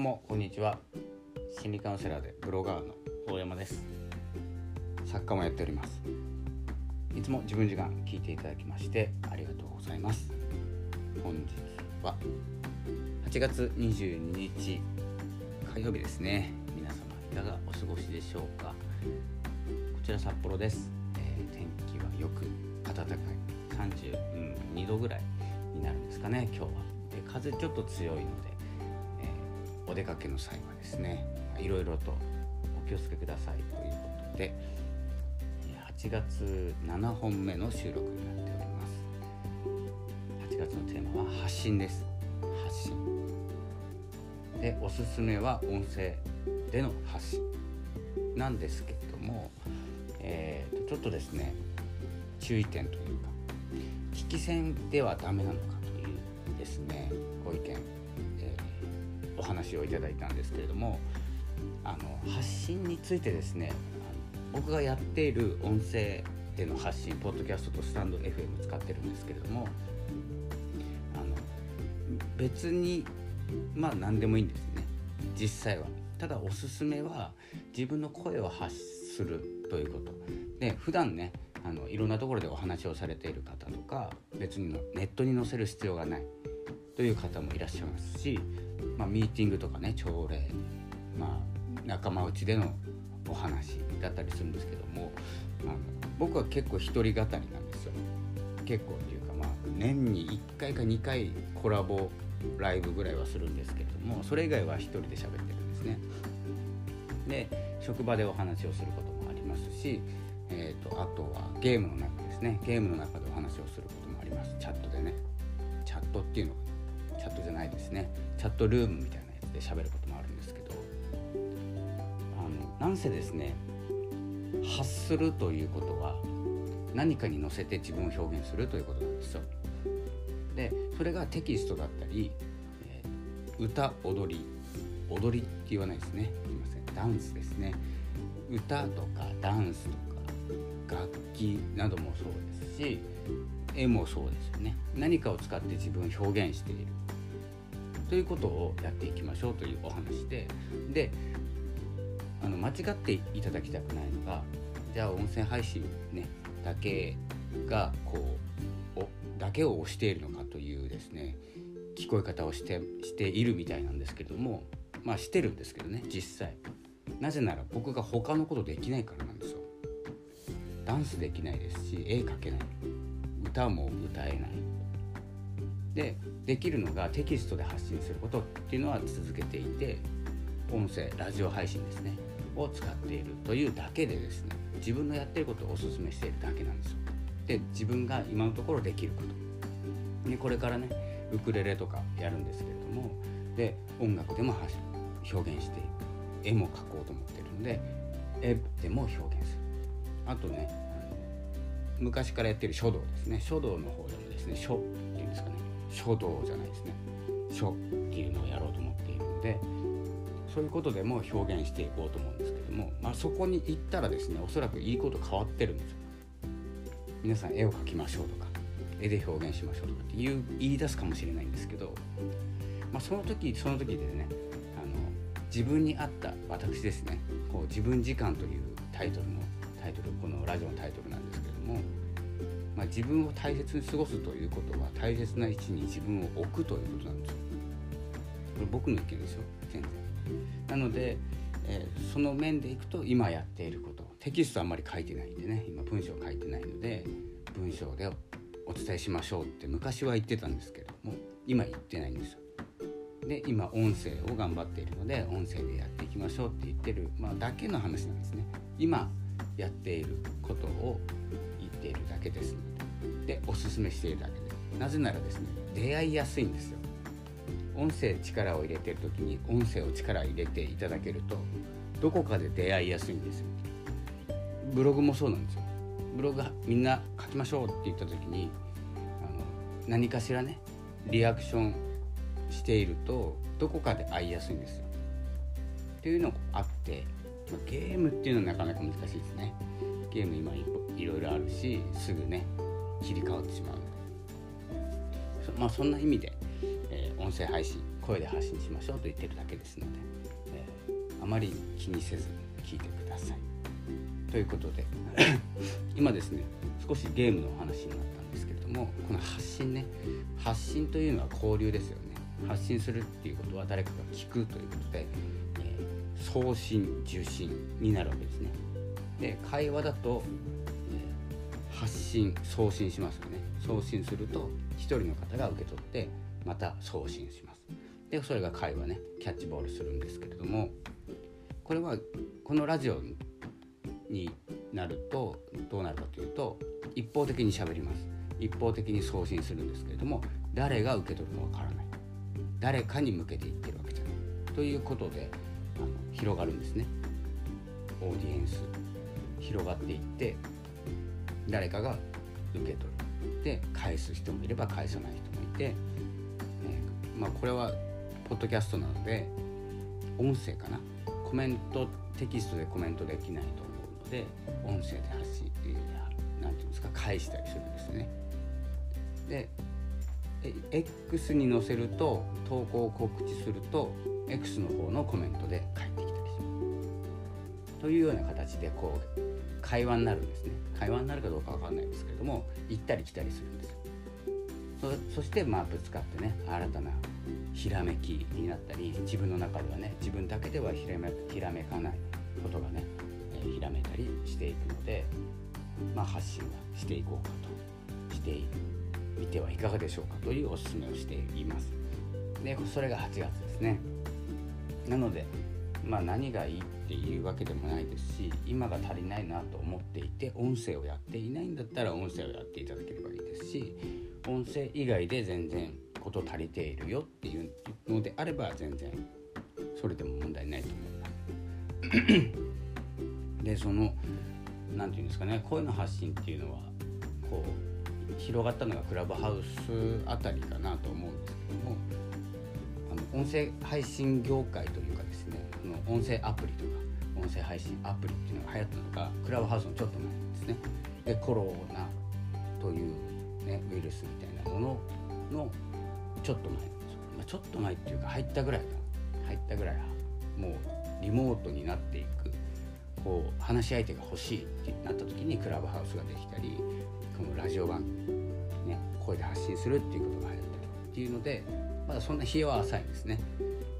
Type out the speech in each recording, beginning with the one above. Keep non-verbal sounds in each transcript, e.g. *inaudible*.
うもこんにちは。心理カウンセラーでブロガーの大山です。作家もやっております。いつも自分時間聞いていただきましてありがとうございます。本日は8月22日火曜日ですね。皆様いかがお過ごしでしょうか。こちら札幌です、えー、天気はよく暖かい。32度ぐらいになるんですかね今日は。で風ちょっと強いのでお出かけの際はですねいろいろとお気をつけくださいということで8月7本目の収録になっております。8月のテーマは発信です。発信。でおすすめは音声での発信。なんですけれども、えー、とちょっとですね注意点というか聞き戦ではダメなのかというですねご意見話をいただいたんですけれどもあの発信についてですね僕がやっている音声での発信ポッドキャストとスタンド FM 使ってるんですけれどもあの別にまあ何でもいいんですね。実際は。ただおすすめは自分の声を発するということ。で普段ねあのいろんなところでお話をされている方とか別にネットに載せる必要がないという方もいらっしゃいますしまあ、ミーティングとかね朝礼、まあ、仲間内でのお話だったりするんですけどもあの僕は結構一人語りなんですよ。結構っていうかまあ年に1回か2回コラボライブぐらいはするんですけれどもそれ以外は一人で喋ってるんですね。で職場でお話をすることもありますし、えーと、とあとはゲームの中ですね。ゲームの中でお話をすることもあります。チャットでね。チャットっていうのチャットじゃないですね。チャットルームみたいなやつで喋ることもあるんですけど。あのなんせですね発するということは何かに乗せて自分を表現するということなんですよ。でそれがテキストだったり、えー、歌踊り踊りって言わないですね。すいません。ダンスですね。歌とかダンスとか楽器などもそうですし絵もそうですよね。何かを使って自分を表現している。ということをやっていきましょうというお話でであの間違っていただきたくないのがじゃあ音声配信ねだけがこうおだけを押しているのかというですね聞こえ方をしてしているみたいなんですけどもまあしてるんですけどね実際。なぜなら僕が他のことできないからなんですよ。ダンスできないですし絵描けない。歌も歌えない。でできるのがテキストで発信することっていうのは続けていて音声ラジオ配信ですねを使っているというだけでですね自分のやってることをおすすめしているだけなんですよ。で自分が今のところできること。でこれからねウクレレとかやるんですけれどもで音楽でも表現していく絵も描こうと思ってるので絵でも表現する。あとね昔からやってる書道ですね。書道の方でもですね書書道じゃないですね書っていうのをやろうと思っているのでそういうことでも表現していこうと思うんですけども、まあ、そこに行ったらですねおそらくいいこと変わってるんですよ。皆さん絵を描きましょうとか絵で表現しましょうとかって言う言い出すかもしれないんですけど、まあ、その時その時でねあの自分に合った私ですねこう自分時間というタイトルのタイトルこのラジオのタイトルなんですけどもまあ、自分を大切に過ごすということは大切な位置に自分を置くということなんですよ。これ僕の意見ですよ全然。なので、えー、その面でいくと今やっていることテキストあんまり書いてないんでね今文章書いてないので文章でお伝えしましょうって昔は言ってたんですけども今言ってないんですよ。で今音声を頑張っているので音声でやっていきましょうって言ってる、まあ、だけの話なんですね。今やっていることを言っているだけですのでおすすめしているだけで。なぜならですね出会いやすいんですよ。音声力を入れてる時に音声を力入れていただけるとどこかで出会いやすいんですよ。ブログもそうなんですよ。ブログみんな書きましょうって言った時にあの何かしらねリアクションしているとどこかで会いやすいんですよ。っていうのがあってゲームっていうのはなかなか難しいですね。ゲーム今いろいろあるしすぐね切り替わってしまう。まあそんな意味で、えー、音声配信声で発信しましょうと言ってるだけですので、えー、あまり気にせず聞いてください。ということで *coughs* 今ですね少しゲームのお話になったんですけれどもこの発信ね発信というのは交流ですよね。発信するっていうことは誰かが聞くということで、えー、送信受信になるわけですね。で会話だと、発信送信しますよね。送信すると1人の方が受け取ってまた送信します。でそれが会話ねキャッチボールするんですけれどもこれはこのラジオになるとどうなるかというと一方的に喋ります。一方的に送信するんですけれども誰が受け取るかわからない。誰かに向けていってるわけじゃない。ということであの広がるんですね。オーディエンス。広がっていって誰かが受け取る。で返す人もいれば返さない人もいて、えー、まあ、これはポッドキャストなので音声かな。コメントテキストでコメントできないと思うので音声で発信何て言うんですか返したりするんですね。で X に載せると投稿を告知すると X の方のコメントで返ってきたりします。というような形でこう会話になるんですね。会話になるかどうか分かんないですけれども行ったり来たりするんですそそしてまあぶつかってね新たなひらめきになったり自分の中ではね自分だけではひらめひらめかないことがね、えー、ひらめいたりしていくので、まあ、発信はしていこうかとしてみてはいかがでしょうかというおすすめをしています。でそれが8月ですね。なのでまあ何がいいっていうわけでもないですし今が足りないなと思っていて音声をやっていないんだったら音声をやっていただければいいですし音声以外で全然事足りているよっていうのであれば全然それでも問題ないと思います。でその何て言うんですかね声の発信っていうのはこう広がったのがクラブハウスあたりかなと思うんですけどもあの音声配信業界という音声アプリとか音声配信アプリっていうのが流行ったのがクラブハウスのちょっと前ですねでコロナという、ね、ウイルスみたいなもののちょっと前、ま、ちょっと前っていうか入ったぐらいか入ったぐらいもうリモートになっていくこう話し相手が欲しいってなった時にクラブハウスができたりこのラジオ番組、ね、声で発信するっていうことが流行ったりっていうのでまだそんな日は浅いんですね。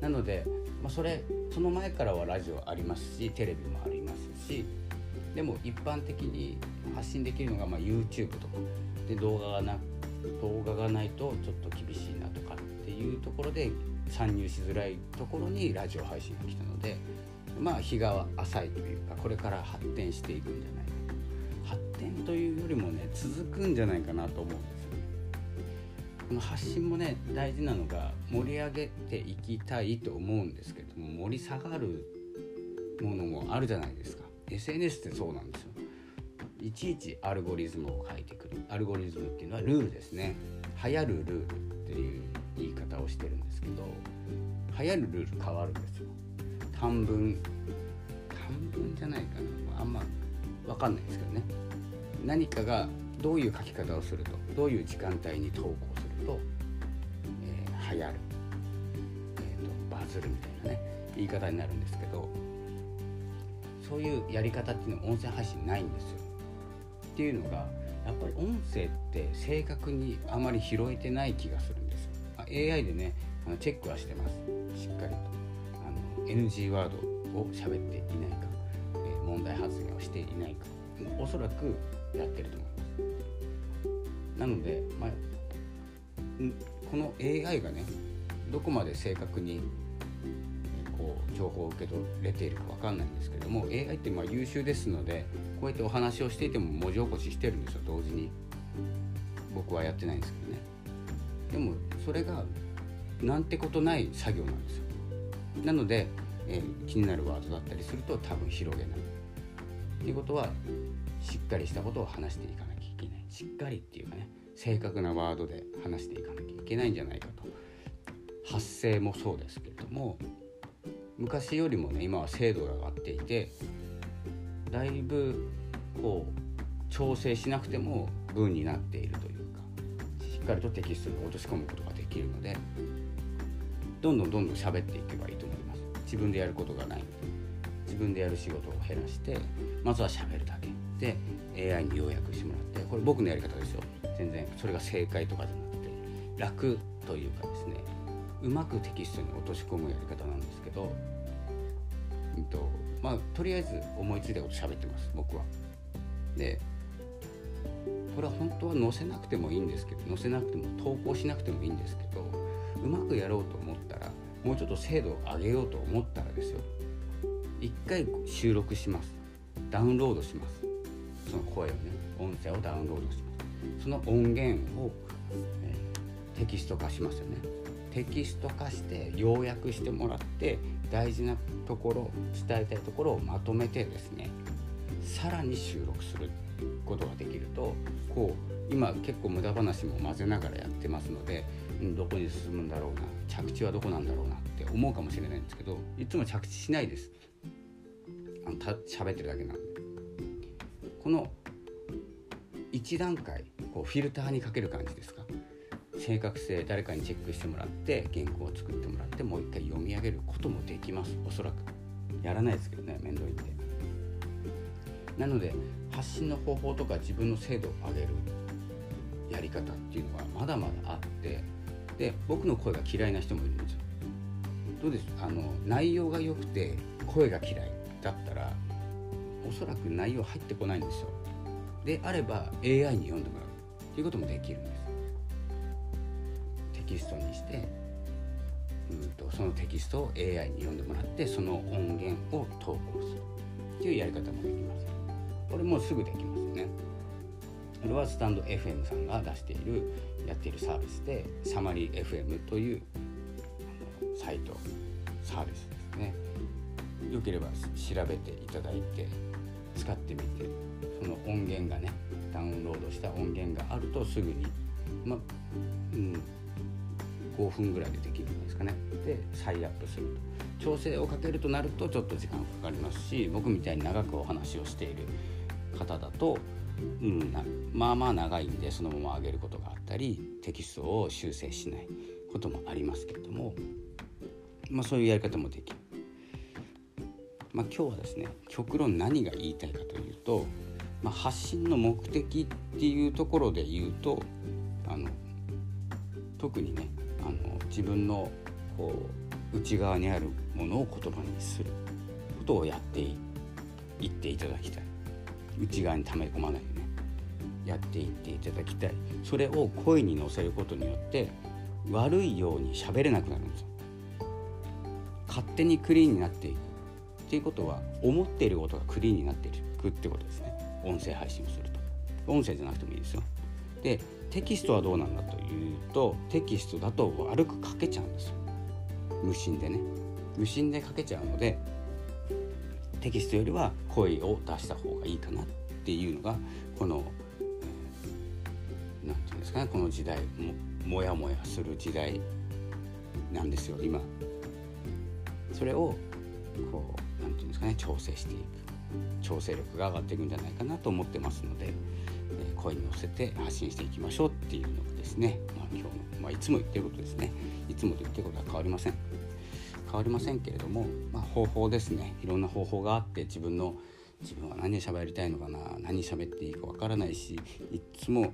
なので、まあ、それその前からはラジオありますしテレビもありますしでも一般的に発信できるのがま YouTube とか。で動画がな動画がないとちょっと厳しいなとかっていうところで参入しづらいところにラジオ配信が来たのでまあ日が浅いというかこれから発展していくんじゃないか。と発展というよりもね続くんじゃないかなと思うんですよこの発信もね大事なのが盛り上げていきたいと思うんですけども盛り下がるものもあるじゃないですか。SNS ってそうなんですよ。いちいちアルゴリズムを書いてくる。アルゴリズムっていうのはルールですね。流行るルールっていう言い方をしてるんですけど流行るルール変わるんですよ。短文短文じゃないかな。あんま分かんないですけどね。何かがどういう書き方をするとどういう時間帯に投稿すると、えー、流行る、えーと、バズるみたいなね言い方になるんですけどそういうやり方っていうのは音声配信ないんですよ。っていうのがやっぱり音声って正確にあまり拾えてない気がするんです AI でねあのチェックはしてます。しっかりと。あの NG ワードを喋っていないか、えー、問題発言をしていないかおそらくやってると思います。なので、まあ、この AI がねどこまで正確にこう情報を受け取れているか分かんないんですけども AI ってまあ優秀ですのでこうやってお話をしていても文字起こししてるんですよ同時に。僕はやってないんですけどね。でもそれがなんてことない作業なんですよ。なので、えー、気になるワードだったりすると多分広げない。っていうことはしっかりしたことを話していかなきゃいけない。しっかりっていうかね。正確なワードで話していかなきゃいけないんじゃないかと。発声もそうですけれども昔よりもね今は精度が上がっていてだいぶこう調整しなくても文になっているというかしっかりとテキストに落とし込むことができるのでどんどんどんどん喋っていけばいいと思います。自分でやることがないので自分でやる仕事を減らしてまずは喋るだけ。で AI に要約してもらってこれ僕のやり方ですよ。全然それが正解とかじゃなくて楽というかですねうまくテキストに落とし込むやり方なんですけど、うんとまあ、とりあえず思いついたこと喋ってます僕は。でこれは本当は載せなくてもいいんですけど載せなくても投稿しなくてもいいんですけどうまくやろうと思ったらもうちょっと精度を上げようと思ったらですよ。一回収録します。ダウンロードします。その声をね音声をダウンロードします。その音源を、えー、テキスト化しますよね。テキスト化して要約してもらって大事なところ伝えたいところをまとめてですねさらに収録することができるとこう今結構無駄話も混ぜながらやってますので、どこに進むんだろうな着地はどこなんだろうなって思うかもしれないんですけどいつも着地しないです。あのた喋ってるだけなんで。この1段階こうフィルターにかける感じですか？正確性誰かにチェックしてもらって原稿を作ってもらってもう一回読み上げることもできます。おそらく。やらないですけどね面倒いんでなので発信の方法とか自分の精度を上げるやり方っていうのはまだまだあってで僕の声が嫌いな人もいるんですよ。どうです？あの内容が良くて声が嫌いだったらおそらく内容入ってこないんですよ。であれば AI に読んでもらうっていうこともできるんです。テキストにしてうんとそのテキストを AI に読んでもらってその音源を投稿するっていうやり方もできます。これもすぐできますよね。これはスタンド FM さんが出しているやっているサービスでサマリー FM というサイトサービスですね。よければ調べていただいて使ってみてその音源がねダウンロードした音源があるとすぐにまうん、5分ぐらいでできるんですかねで再アップすると調整をかけるとなるとちょっと時間かかりますし僕みたいに長くお話をしている方だと、うん、まあまあ長いんでそのまま上げることがあったりテキストを修正しないこともありますけれども、まあ、そういうやり方もできる。まあ、今日はですね極論何が言いたいかというと、まあ、発信の目的っていうところで言うとあの特にねあの自分のこう内側にあるものを言葉にする。ことをやっていっていただきたい。内側に溜め込まないでね。やっていっていただきたい。それを声に乗せることによって悪いように喋れなくなるんですよ。勝手にクリーンになっていく。っていうことは思っていることがクリーンになっていくってことですね。音声配信をすると。音声じゃなくてもいいですよ。でテキストはどうなんだというとテキストだと悪く書けちゃうんですよ。無心でね。無心で書けちゃうのでテキストよりは声を出した方がいいかなっていうのがこの何て言うんですかねこの時代ももやもやする時代なんですよ今。それをこう何て言うんですかね調整していく調整力が上がっていくんじゃないかなと思ってますので、え、声に乗せて発信していきましょうっていうのがですね、まあ、今日の、まあ、いつも言ってることですねいつもと言ってることは変わりません。変わりませんけれども、まあ、方法ですねいろんな方法があって自分の自分は何喋りたいのかな何喋っていいかわからないしいつも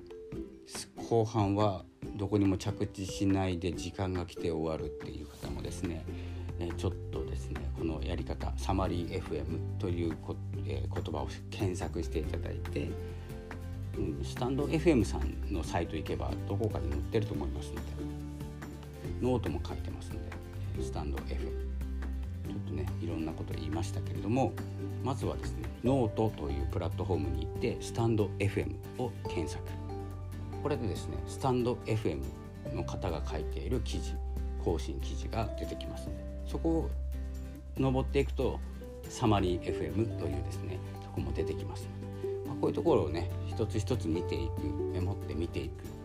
後半はどこにも着地しないで時間が来て終わるっていう方もですねちょっとのやり方サマリー FM というこ、えー、言葉を検索していただいて、うん、スタンド FM さんのサイト行けばどこかに載ってると思いますのでノートも書いてますのでスタンド FM ちょっとねいろんなこと言いましたけれどもまずはですねノートというプラットフォームに行ってスタンド FM を検索。これでですねスタンド FM の方が書いている記事更新記事が出てきますのでそこを登っていくとサマリー FM というですねとこも出てきます、まあ、こういうところをね一つ一つ見ていくメモって見ていく。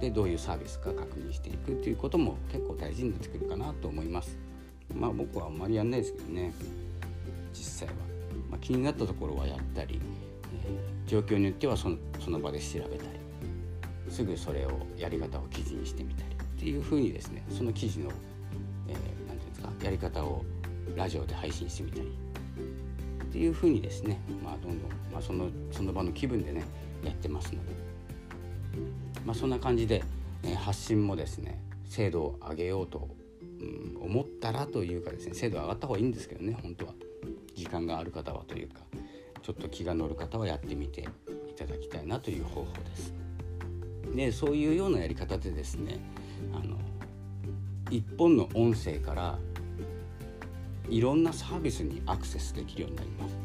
でどういうサービスか確認していくということも結構大事になってくるかなと思います。まあ僕はあんまりやんないですけどね。実際は、まあ、気になったところはやったり、えー、状況によってはそのその場で調べたりすぐそれをやり方を記事にしてみたりっていうふうにですねその記事の、えー、て言うんですかやり方をラジオで配信してみたり。っていうふうにですね、まあ、どんどん、まあ、そのその場の気分でねやってますので、まあ、そんな感じで、え、発信もですね精度を上げようと、うん、思ったらというかですね精度上がった方がいいんですけどね本当は。時間がある方はというかちょっと気が乗る方はやってみていただきたいなという方法です。でそういうようなやり方でですねあの一本の音声からいろんなサービスにアクセスできるようになります。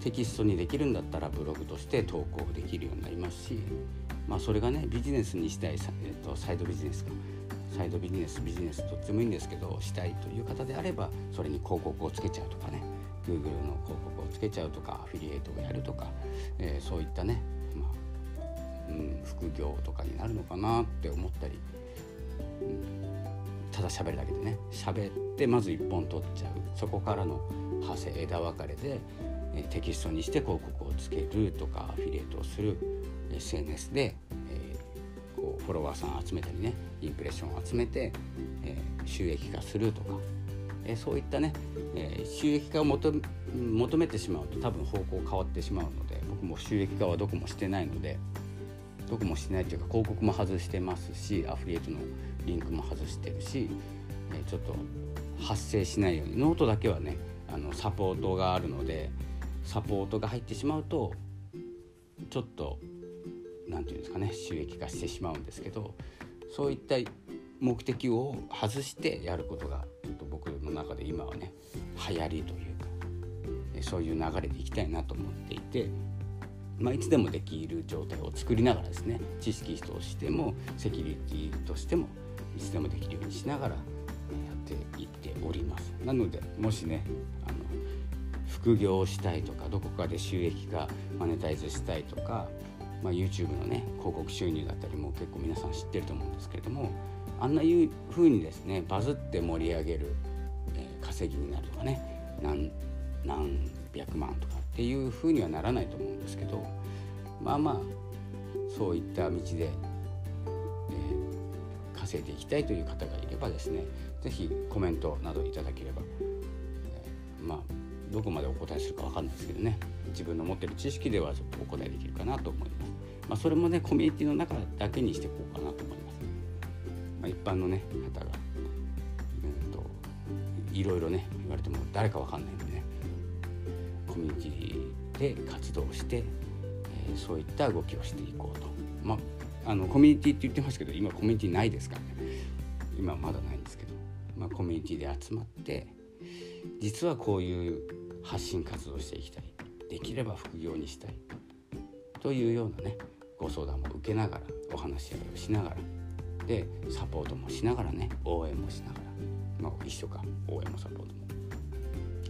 テキストにできるんだったらブログとして投稿できるようになりますし、まあ、それがねビジネスにしたい、えっと、サイドビジネスか。サイドビジネスビジネスどっちもいいんですけどしたいという方であればそれに広告をつけちゃうとかね。Google の広告をつけちゃうとかアフィリエイトをやるとか、えー、そういったね、まあうん、副業とかになるのかなって思ったり、うん。ただ喋るだけでね。喋ってまず1本取っちゃう。そこからの派生枝分かれで、テキストにして広告をつけるとかアフィリエイトをする SNS で、えー、こうフォロワーさん集めたりねインプレッションを集めて、えー、収益化するとか、えー、そういったね、え収益化を求めてしまうと多分方向変わってしまうので僕も収益化はどこもしてないのでどこもしないというか広告も外してますしアフリエイトのリンクも外してるし、えちょっと発生しないようにノートだけはねあのサポートがあるのでサポートが入ってしまうとちょっと何て言うんですかね収益化してしまうんですけどそういった目的を外してやることがちょっと僕の中で今はね流行りというかそういう流れでいきたいなと思っていて、まあ、いつでもできる状態を作りながらですね知識としてもセキュリティとしてもいつでもできるようにしながらやっていっております。なのでもしねあの副業をしたいとかどこかで収益化マネタイズしたいとか、まあ、YouTube のね広告収入だったりも結構皆さん知ってると思うんですけれどもあんないう風にですねバズって盛り上げる、えー、稼ぎになるとかね何何百万とかっていう風にはならないと思うんですけどまあまあそういった道でえ稼いでいきたいという方がいればですね是非コメントなどいただければ、えー、まあどこまでお答えするか分かんないですけどね自分の持ってる知識ではちょっとお答えできるかなと思います。まあ、それもねコミュニティの中だけにしていこうかなと思います。まあ、一般のね方が、うんと、いろいろね言われても誰か分かんないんでコミュニティで活動して、えー、そういった動きをしていこうと。まああのコミュニティって言ってますけど今コミュニティないですからね。今まだないんですけど、まあ、コミュニティで集まって実はこういう発信活動していきたい。できれば副業にしたい。というようなねご相談も受けながらお話し合いをしながら。でサポートもしながらね応援もしながら、まあ、一緒か。応援もサポートも。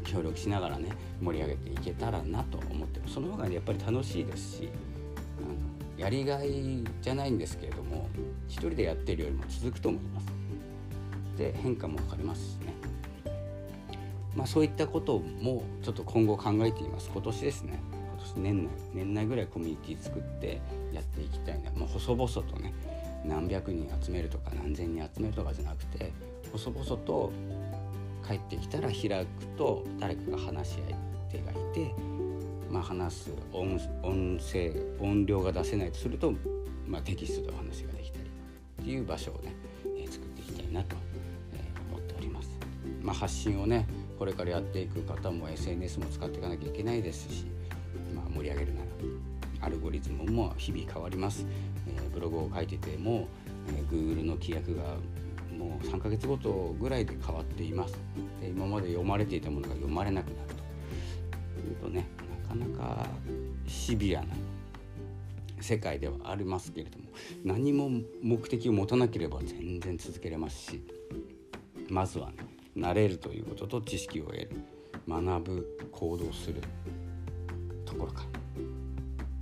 協力しながらね盛り上げていけたらなと思ってその方がやっぱり楽しいですしあのやりがいじゃないんですけれども一人でやってるよりも続くと思います。で変化も分かりますしね。まあそういったこともちょっと今後考えています。今年ですね。今年年内年内ぐらいコミュニティ作ってやっていきたいな。もう細々とね何百人集めるとか何千人集めるとかじゃなくて細々と帰ってきたら開くと誰かが話し相手がいてまあ、話す音声音量が出せないとすると、まあ、テキストでお話ができたりっていう場所をね、えー、作っていきたいなと、えー、思っております。まあ、発信をねこれからやっていく方も SNS も使っていかなきゃいけないですし、まあ、盛り上げるならアルゴリズムも日々変わります、えー、ブログを書いてても、えー、Google の規約がもう3ヶ月ごとぐらいで変わっていますで今まで読まれていたものが読まれなくなるというとねなかなかシビアな世界ではありますけれども何も目的を持たなければ全然続けれますしまずはね慣れるということと知識を得る学ぶ行動するところから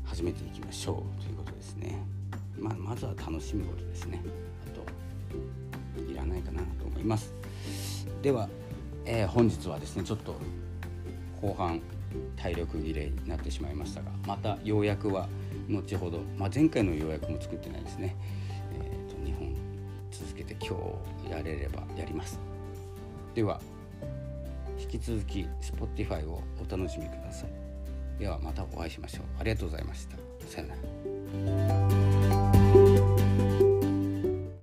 始めていきましょうということですね。まあ、まずは楽しむことですね。あといらないかなと思います。では、えー、本日はですねちょっと後半体力切れになってしまいましたがまた要約は後ほど、まあ、前回の要約も作ってないですね、えーと、2本続けて今日やれればやります。では引き続き Spotify をお楽しみください。ではまたお会いしましょう。ありがとうございました。さよなら。